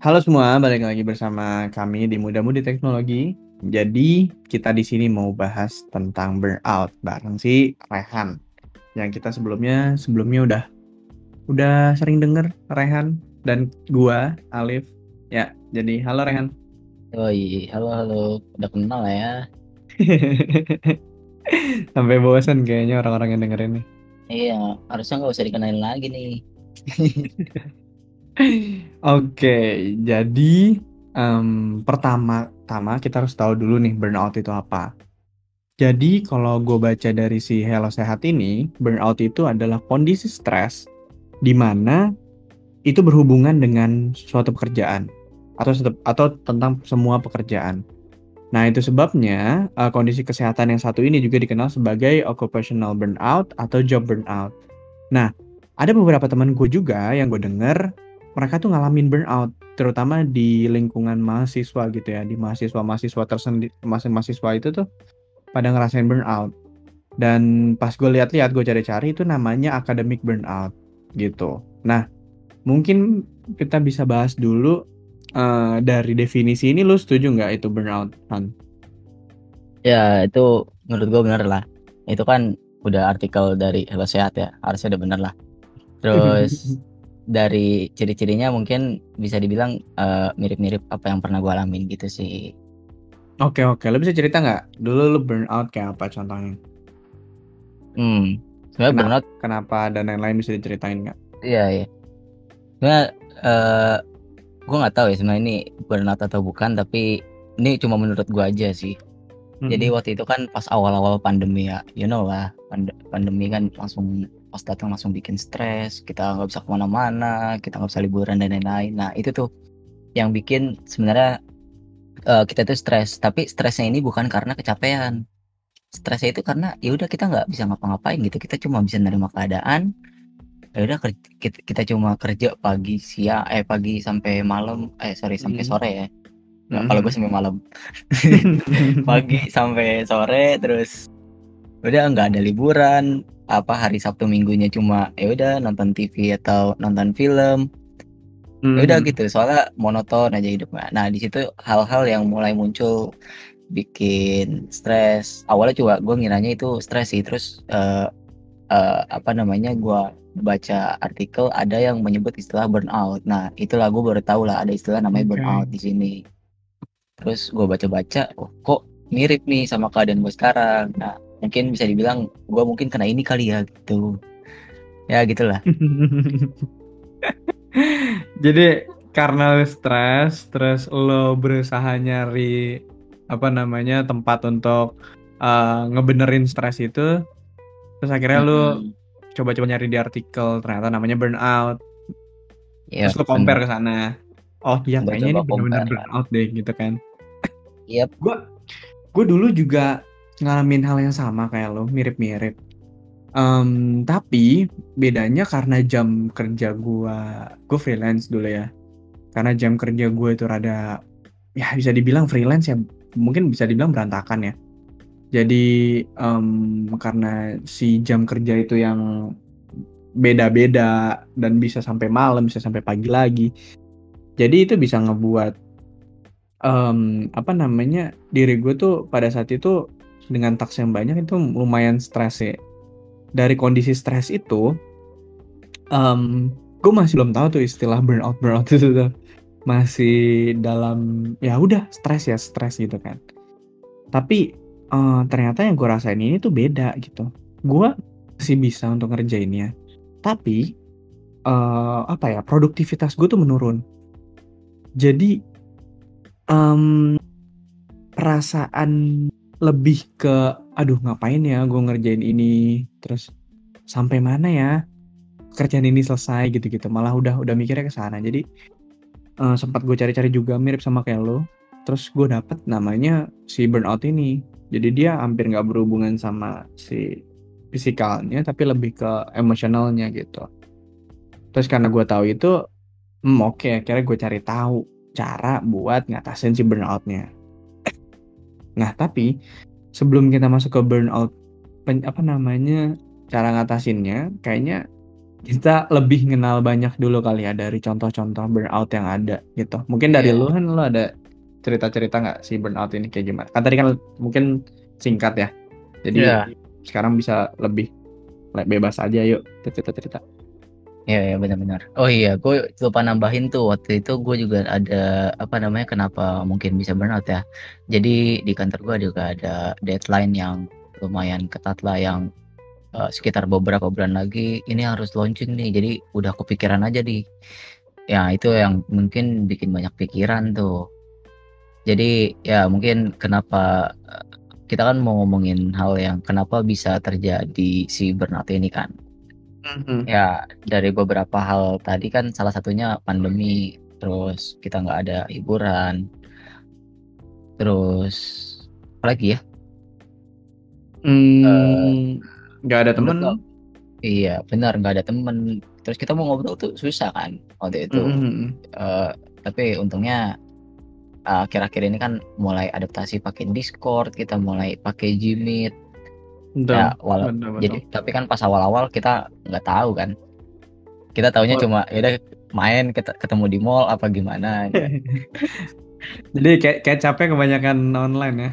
Halo semua, balik lagi bersama kami di Muda Mudi Teknologi. Jadi, kita di sini mau bahas tentang burnout bareng si Rehan. Yang kita sebelumnya sebelumnya udah udah sering denger Rehan dan gua Alif. Ya, jadi halo Rehan. Oi, halo halo, udah kenal ya. Sampai bosan kayaknya orang-orang yang dengerin nih. Iya, harusnya nggak usah dikenalin lagi nih. Oke, jadi em, pertama-tama kita harus tahu dulu nih burnout itu apa. Jadi kalau gue baca dari si Hello Sehat ini, burnout itu adalah kondisi stres di mana itu berhubungan dengan suatu pekerjaan atau atau tentang semua pekerjaan. Nah, itu sebabnya uh, kondisi kesehatan yang satu ini juga dikenal sebagai occupational burnout atau job burnout. Nah, ada beberapa teman gue juga yang gue denger mereka tuh ngalamin burnout terutama di lingkungan mahasiswa gitu ya di mahasiswa-mahasiswa tersendiri mahasiswa itu tuh pada ngerasain burnout. Dan pas gue lihat-lihat gue cari-cari itu namanya academic burnout gitu. Nah mungkin kita bisa bahas dulu uh, dari definisi ini lu setuju nggak itu burnout Han? Ya itu menurut gue bener lah. Itu kan udah artikel dari Hello Sehat ya harusnya udah bener lah. Terus dari ciri-cirinya mungkin bisa dibilang uh, mirip-mirip apa yang pernah gue alamin gitu sih. Oke oke, lo bisa cerita nggak dulu lo burnout kayak apa contohnya? Hmm, sebenarnya burnout kenapa dan lain-lain bisa diceritain nggak? Iya iya. Sebenarnya uh, gue nggak tahu ya sebenarnya ini burnout atau bukan, tapi ini cuma menurut gue aja sih. Hmm. Jadi waktu itu kan pas awal-awal pandemi ya, you know lah, pandemi kan langsung pas datang langsung bikin stres kita nggak bisa ke mana-mana kita nggak bisa liburan dan lain-lain. Nah itu tuh yang bikin sebenarnya uh, kita tuh stres. Tapi stresnya ini bukan karena kecapean. Stresnya itu karena ya udah kita nggak bisa ngapa-ngapain gitu. Kita cuma bisa nerima keadaan. Ya udah kita, kita cuma kerja pagi siang eh pagi sampai malam eh sorry sampai hmm. sore ya. Nah, kalau gue sampai malam. Pagi sampai sore terus udah nggak ada liburan apa hari Sabtu minggunya cuma ya udah nonton TV atau nonton film hmm. ya udah hmm. gitu soalnya monoton aja hidupnya nah di situ hal-hal yang mulai muncul bikin stres awalnya juga gue ngiranya itu stres sih terus uh, uh, apa namanya gue baca artikel ada yang menyebut istilah burnout nah itulah gue baru tahu lah ada istilah namanya okay. burnout di sini terus gue baca-baca oh, kok mirip nih sama keadaan gue sekarang nah mungkin bisa dibilang gue mungkin kena ini kali ya gitu ya gitulah jadi karena lo stres terus lo berusaha nyari apa namanya tempat untuk uh, ngebenerin stres itu terus akhirnya mm-hmm. lo coba-coba nyari di artikel ternyata namanya burnout iya, terus lo compare ke sana oh iya kayaknya ini benar-benar burnout deh gitu kan Iya. Yep. Gue gue dulu juga ngalamin hal yang sama kayak lo, mirip-mirip. Um, tapi bedanya karena jam kerja gua, gue freelance dulu ya. Karena jam kerja gue itu rada, ya bisa dibilang freelance ya, mungkin bisa dibilang berantakan ya. Jadi um, karena si jam kerja itu yang beda-beda dan bisa sampai malam, bisa sampai pagi lagi. Jadi itu bisa ngebuat um, apa namanya diri gue tuh pada saat itu dengan taks yang banyak itu lumayan stres ya. Dari kondisi stres itu, um, gue masih belum tahu tuh istilah burnout burnout itu tuh masih dalam ya udah stres ya stres gitu kan. Tapi uh, ternyata yang gue rasain ini tuh beda gitu. Gue masih bisa untuk ngerjainnya, tapi uh, apa ya produktivitas gue tuh menurun. Jadi um, perasaan lebih ke aduh ngapain ya gue ngerjain ini? Terus sampai mana ya kerjaan ini selesai? Gitu-gitu. Malah udah udah mikirnya ke sana. Jadi uh, sempat gue cari-cari juga mirip sama kayak lo. Terus gue dapet namanya si burnout ini. Jadi dia hampir nggak berhubungan sama si fisikalnya tapi lebih ke emosionalnya gitu. Terus karena gue tahu itu hmm, oke okay, akhirnya gue cari tahu cara buat ngatasin si burnoutnya Nah, tapi sebelum kita masuk ke burnout pen, apa namanya cara ngatasinnya, kayaknya kita lebih kenal banyak dulu kali ya dari contoh-contoh burnout yang ada gitu. Mungkin dari Iya. lu kan lu ada cerita-cerita nggak sih burnout ini kayak gimana? Kan tadi kan mungkin singkat ya. Jadi Iya. sekarang bisa lebih le- bebas aja yuk cerita-cerita. Iya, iya benar-benar. Oh iya, gue lupa nambahin tuh waktu itu gue juga ada apa namanya kenapa mungkin bisa burnout ya. Jadi di kantor gue juga ada deadline yang lumayan ketat lah yang eh, sekitar beberapa bulan lagi ini harus launching nih. Jadi udah kepikiran aja di. Ya itu yang mungkin bikin banyak pikiran tuh. Jadi ya mungkin kenapa eh, kita kan mau ngomongin hal yang kenapa bisa terjadi si burnout ini kan. Ya, dari beberapa hal tadi kan salah satunya pandemi, terus kita nggak ada hiburan, terus apa lagi ya? Hmm, nggak ada temen. Menurut lo? Iya, benar nggak ada temen. Terus kita mau ngobrol tuh susah kan waktu itu. Mm-mm. Eh, tapi untungnya akhir-akhir ini kan mulai adaptasi pakai Discord, kita mulai pakai Gmeet. Betul. Ya, walau betul, betul. jadi tapi kan pas awal-awal kita nggak tahu kan. Kita taunya Oh. cuma ya udah main ketemu di mall apa gimana. Jadi kayak kayak capek kebanyakan online ya.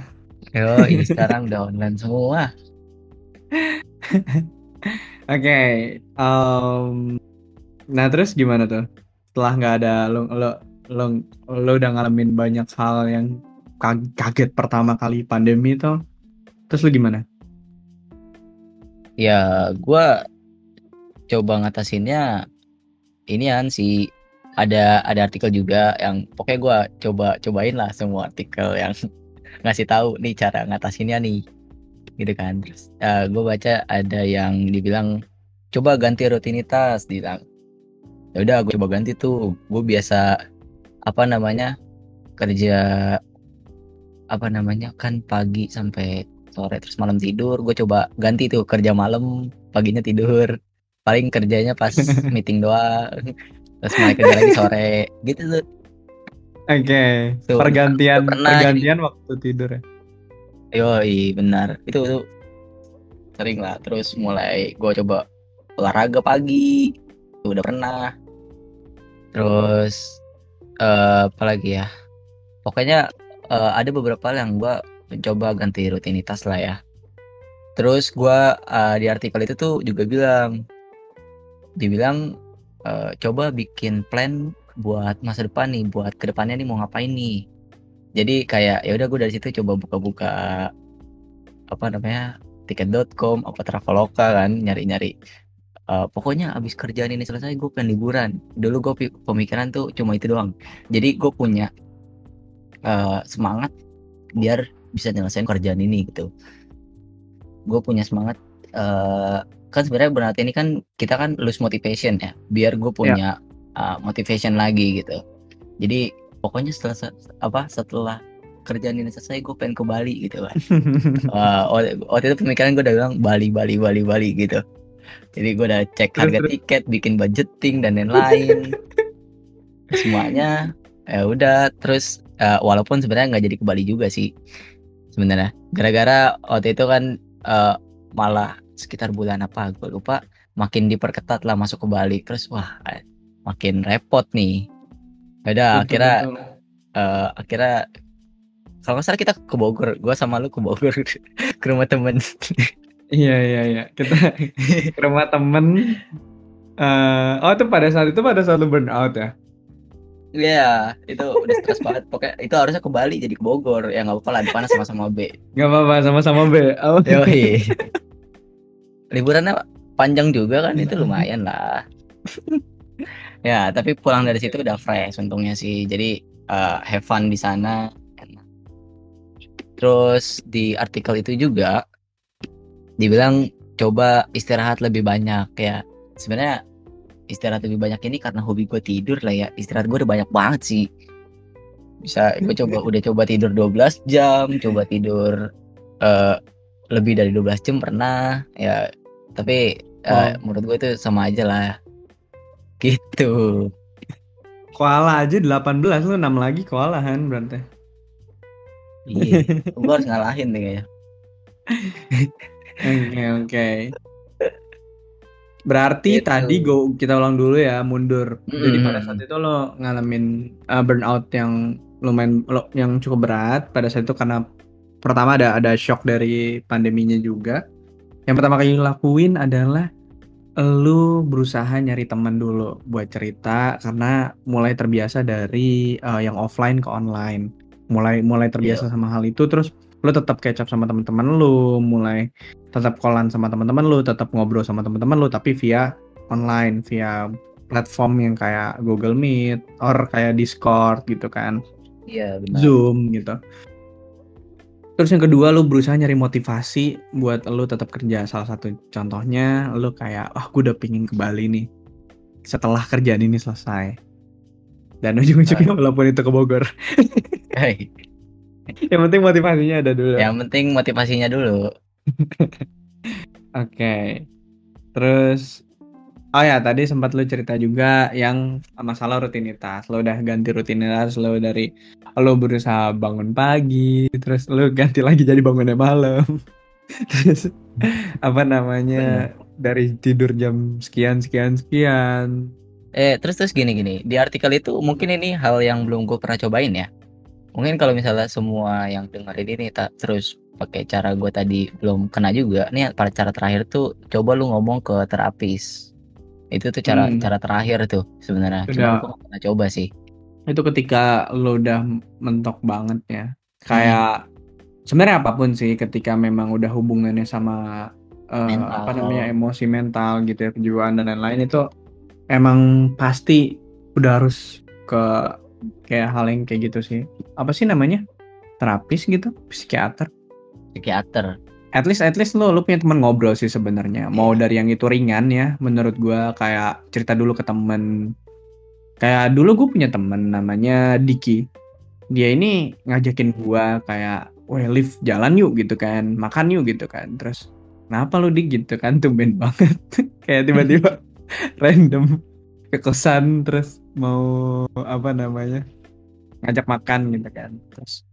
Yo, ini sekarang udah online semua. Oke, em, nah terus gimana tuh? Setelah nggak ada lo lo lo lo udah ngalamin banyak hal yang ka- kaget pertama kali pandemi tuh, terus lu gimana? Ya, gua coba ngatasinnya ini kan si ada ada artikel juga yang pokoknya gua coba cobain lah semua artikel yang ngasih tahu nih cara ngatasinnya nih gitu kan. Terus gue baca ada yang dibilang coba ganti rutinitas bilang ya udah gue coba ganti tuh. Gue biasa apa namanya kerja apa namanya kan pagi sampai sore terus malam tidur. Gue coba ganti tuh kerja malam paginya tidur. Paling kerjanya pas meeting doang terus mulai kerja lagi sore. Gitu tuh. Oke, Tuh, pergantian pernah pergantian waktu tidur ya. Yoi benar. Itu itu sering lah. Terus mulai gue coba olahraga pagi. Itu udah pernah. Terus eh apa lagi ya? Pokoknya eh, ada beberapa hal yang gue mencoba ganti rutinitas lah ya. Terus gue eh, di artikel itu tuh juga bilang dibilang eh, coba bikin plan buat masa depan nih buat ke depannya nih mau ngapain nih. Jadi kayak ya udah gue dari situ coba buka-buka apa namanya tiket.com apa traveloka kan nyari-nyari. Eh, pokoknya abis kerjaan ini selesai gue pengen liburan. Dulu gue pemikiran tuh cuma itu doang. Jadi gue punya eh, semangat biar bisa nyelesain kerjaan ini gitu. Gue punya semangat eh, kan sebenarnya berarti ini kan kita kan lose motivation ya biar gue punya eh, motivation lagi gitu. Jadi pokoknya setelah se- apa setelah kerjaan ini selesai gue pengen ke Bali gitu kan. Wah, waktu itu pemikiran gue udah bilang Bali Bali Bali Bali gitu. Jadi gue udah cek harga tiket bikin budgeting dan lain-lain. Semuanya ya udah. Terus eh, walaupun sebenarnya nggak jadi ke Bali juga sih sebenarnya gara-gara waktu itu kan eh, malah sekitar bulan apa gue lupa makin diperketat lah masuk ke Bali terus wah eh, makin repot nih ya udah Betul, akhirnya betul. eh, akhirnya kalau nggak salah kita ke Bogor gue sama lu ke Bogor ke rumah temen Iya iya iya. Kita ke rumah temen. eh oh itu pada saat itu pada saat lu burnout ya? Iya, itu udah stres banget. Pokoknya itu harusnya ke Bali jadi ke Bogor. Ya nggak apa-apa lah, di sama-sama B. Gak apa-apa sama-sama B. Oh. Yoi. Liburannya panjang juga kan, itu lumayan lah. ya, tapi pulang dari situ udah fresh untungnya sih. Jadi eh, have fun di sana. Terus di artikel itu juga dibilang coba istirahat lebih banyak ya. Sebenarnya istirahat lebih banyak ini karena hobi gue tidur lah ya. Istirahat gue udah banyak banget sih. Bisa gue coba udah coba tidur 12 jam, coba tidur eh, lebih dari 12 jam pernah ya. Tapi eh, Wow. menurut gue itu sama aja lah. Gitu. Koala aja 18 lu 6 lagi kewalahan berarti. Iya, gue harus ngalahin nih kayaknya. Oke oke. Berarti Gitu. tadi go kita ulang dulu ya, mundur. Jadi pada saat itu lo ngalamin uh, burnout yang lumayan lo, yang cukup berat pada saat itu karena pertama ada ada shock dari pandeminya juga. Yang pertama kali lakuin adalah lu berusaha nyari teman dulu buat cerita karena mulai terbiasa dari uh, yang offline ke online. Mulai mulai terbiasa sama hal itu terus lu tetap up sama teman-teman lu, mulai tetap callan sama teman-teman lu, tetap ngobrol sama teman-teman lu tapi via online, via platform yang kayak Google Meet or kayak Discord gitu kan. Iya benar. Zoom gitu. Terus yang kedua lu berusaha nyari motivasi buat lu tetap kerja. Salah satu contohnya lu kayak, "Wah, gue udah pingin ke Bali nih setelah kerjaan ini selesai." Dan ujung-ujungnya walaupun itu ke Bogor. Yang penting motivasinya ada dulu. Yang penting motivasinya dulu. Oke. Terus oh ya tadi sempat lu cerita juga yang masalah rutinitas. Lu udah ganti rutinitas lu dari lu berusaha bangun pagi, terus lu ganti lagi jadi bangunnya malam. terus apa namanya dari tidur jam sekian sekian sekian. Eh terus terus gini gini di artikel itu mungkin ini hal yang belum gue pernah cobain ya. Mungkin kalau misalnya semua yang dengerin ini tak terus pakai cara gue tadi belum kena juga. Nih pada cara terakhir tuh coba lu ngomong ke terapis. Itu tuh cara Hmm. cara terakhir tuh sebenarnya. Udah. Cuma gue gak pernah coba sih. Itu ketika lu udah mentok banget ya. Kayak sebenarnya apa pun sih ketika memang udah hubungannya sama Mental. apa namanya emosi mental gitu ya kejiwaan dan lain-lain itu emang pasti udah harus ke kayak hal yang kayak gitu sih. Apa sih namanya? Terapis gitu? Psikiater? Psikiater. at least at least lo lo punya teman ngobrol sih sebenarnya. Mau dari yang itu ringan ya menurut gua kayak cerita dulu ke temen. Kayak dulu gue punya temen namanya Diki. Dia ini ngajakin gua kayak weh lift jalan yuk gitu kan. Makan yuk gitu kan. Terus kenapa lu dik? Gitu kan. Tumben banget. Kayak tiba-tiba random ke kosan terus mau apa namanya ngajak makan gitu kan. Terus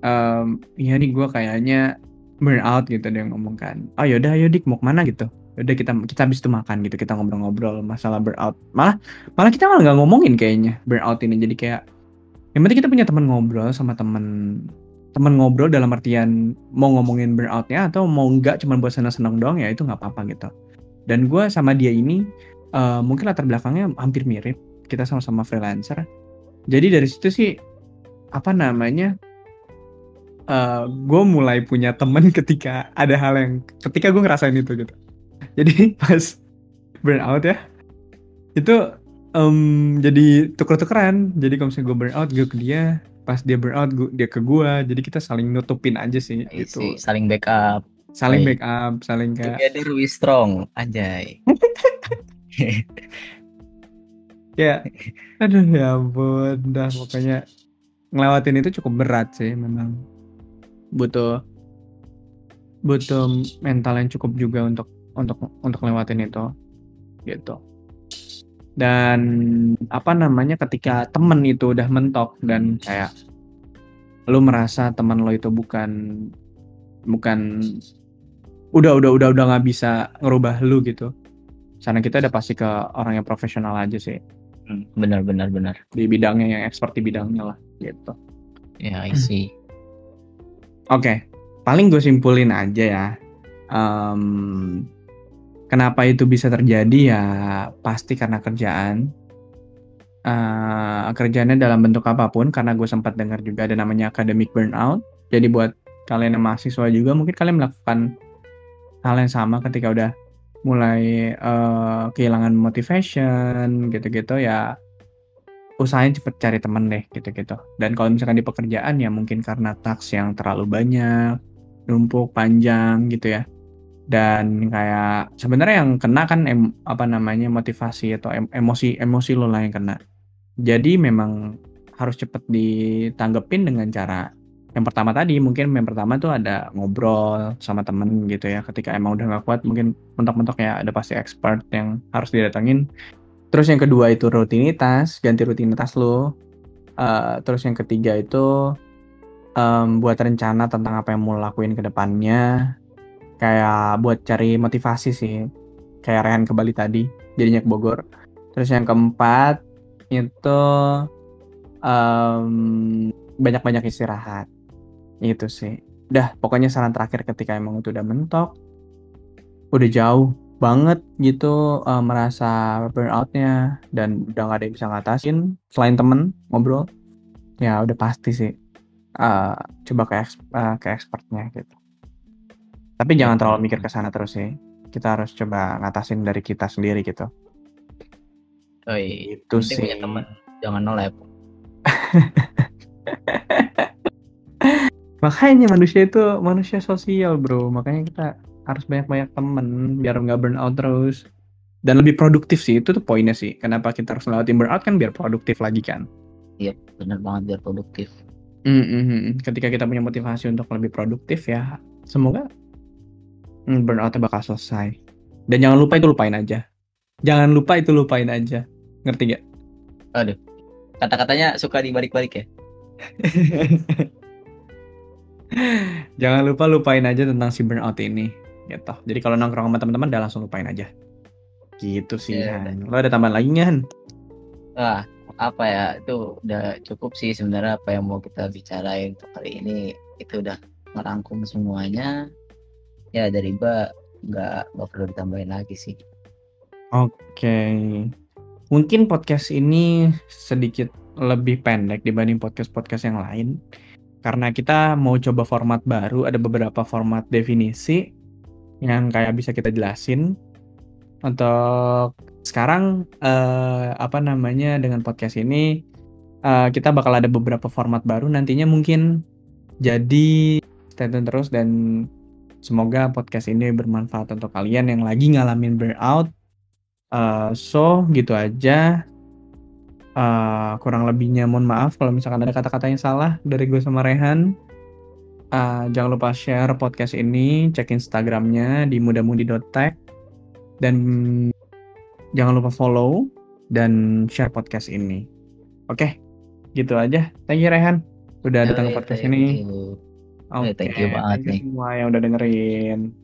em iya nih gua kayaknya burn out gitu dia ngomong kan. Oh yaudah ayo dik mau ke mana? Gitu. Udah kita kita habis itu makan gitu. Kita ngobrol-ngobrol masalah burnout malah malah kita malah nggak ngomongin kayaknya burnout ini. Jadi kayak yang penting kita punya teman ngobrol sama teman teman ngobrol dalam artian mau ngomongin burnoutnya atau mau nggak cuma buat senang-senang doang ya itu nggak apa-apa gitu. Dan gue sama dia ini eh, mungkin latar belakangnya hampir mirip kita sama-sama freelancer jadi dari situ sih apa namanya eh gue mulai punya temen ketika ada hal yang ketika gue ngerasain itu gitu jadi pas burnout ya itu em, jadi tuker-tukeran jadi kalau misalnya gue burnout gue ke dia pas dia burnout gua, dia ke gue jadi kita saling nutupin aja sih Isi, gitu saling backup. saling backup saling kayak Together we strong. Anjay. kayak aduh ya ampun. Dah pokoknya ngelewatin itu cukup berat sih memang. Butuh butuh mental yang cukup juga untuk untuk untuk lewatin itu gitu. Dan apa namanya ketika temen itu udah mentok dan kayak lu merasa teman lo itu bukan bukan udah udah udah udah nggak bisa ngerubah lu gitu. Sana kita udah pasti ke orang yang profesional aja sih benar benar benar. di bidangnya yang expert di bidangnya lah gitu. Ya, I see. Oke, paling gue simpulin aja ya. Em, kenapa itu bisa terjadi ya pasti karena kerjaan. Eh, kerjaannya dalam bentuk apa pun karena gue sempat dengar juga ada namanya academic burnout. Jadi buat kalian yang mahasiswa juga mungkin kalian melakukan hal yang sama ketika udah mulai eh, kehilangan motivation gitu-gitu ya usahain cepet cari temen deh gitu-gitu. Dan kalau misalkan di pekerjaan ya mungkin karena taks yang terlalu banyak, numpuk panjang gitu ya. Dan kayak sebenarnya yang kena kan em- apa namanya motivasi atau em- emosi emosi lo lah yang kena. Jadi memang harus cepet ditanggepin dengan cara yang pertama tadi mungkin yang pertama tuh ada ngobrol sama temen gitu ya ketika emang udah nggak kuat mungkin mentok-mentok ya ada pasti expert yang harus didatengin Terus yang kedua itu rutinitas, ganti rutinitas lo. Eh, terus yang ketiga itu em, buat rencana tentang apa yang mau lakuin ke depannya. Kayak buat cari motivasi sih. kayak Rehan ke Bali tadi jadinya ke Bogor terus yang keempat itu um, banyak-banyak istirahat itu sih. Udah pokoknya saran terakhir ketika emang itu udah mentok udah jauh banget gitu uh, merasa burnoutnya dan udah gak ada yang bisa ngatasin selain temen ngobrol ya udah pasti sih uh, coba ke uh, ke expertnya gitu. Tapi jangan terlalu mikir ke sana terus sih. Kita harus coba ngatasin dari kita sendiri gitu. Oh iya itu sih. punya teman jangan nolep makanya manusia itu manusia sosial bro. Makanya kita harus banyak-banyak temen biar nggak burn out terus. Dan lebih produktif sih itu tuh poinnya sih. Kenapa kita harus ngelewatin burnout kan biar produktif lagi kan? Iya benar banget biar produktif. Mm -hmm. ketika kita punya motivasi untuk lebih produktif ya semoga mm, burnoutnya bakal selesai. Dan jangan lupa itu lupain aja. Jangan lupa itu lupain aja. Ngerti gak? aduh. Kata-katanya suka dibalik-balik ya Jangan lupa lupain aja tentang si burnout ini gitu. Jadi kalau nongkrong sama teman-teman udah langsung lupain aja. Gitu sih yeah, Han. Lo ada tambahan lagi Han? Wah, apa ya itu udah cukup sih sebenarnya apa yang mau kita bicarain untuk kali ini itu udah merangkum semuanya. Ya dari Ba nggak nggak perlu ditambahin lagi sih. Oke. Okay. Mungkin podcast ini sedikit lebih pendek dibanding podcast-podcast yang lain karena kita mau coba format baru, ada beberapa format definisi yang kayak bisa kita jelasin. Untuk sekarang uh, apa namanya dengan podcast ini uh, kita bakal ada beberapa format baru nantinya mungkin jadi stay tune terus dan semoga podcast ini bermanfaat untuk kalian yang lagi ngalamin burnout. Uh, so gitu aja Uh, kurang lebihnya mohon maaf kalau misalkan ada kata-kata yang salah dari gue sama Rehan. Uh, jangan lupa share podcast ini, cek Instagramnya di mudamudi.tech dan jangan lupa follow dan share podcast ini. Oke, okay, gitu aja. Thank you Rehan, udah datang ke podcast ini. Oke, okay. thank you banget nih. Semua yang udah dengerin.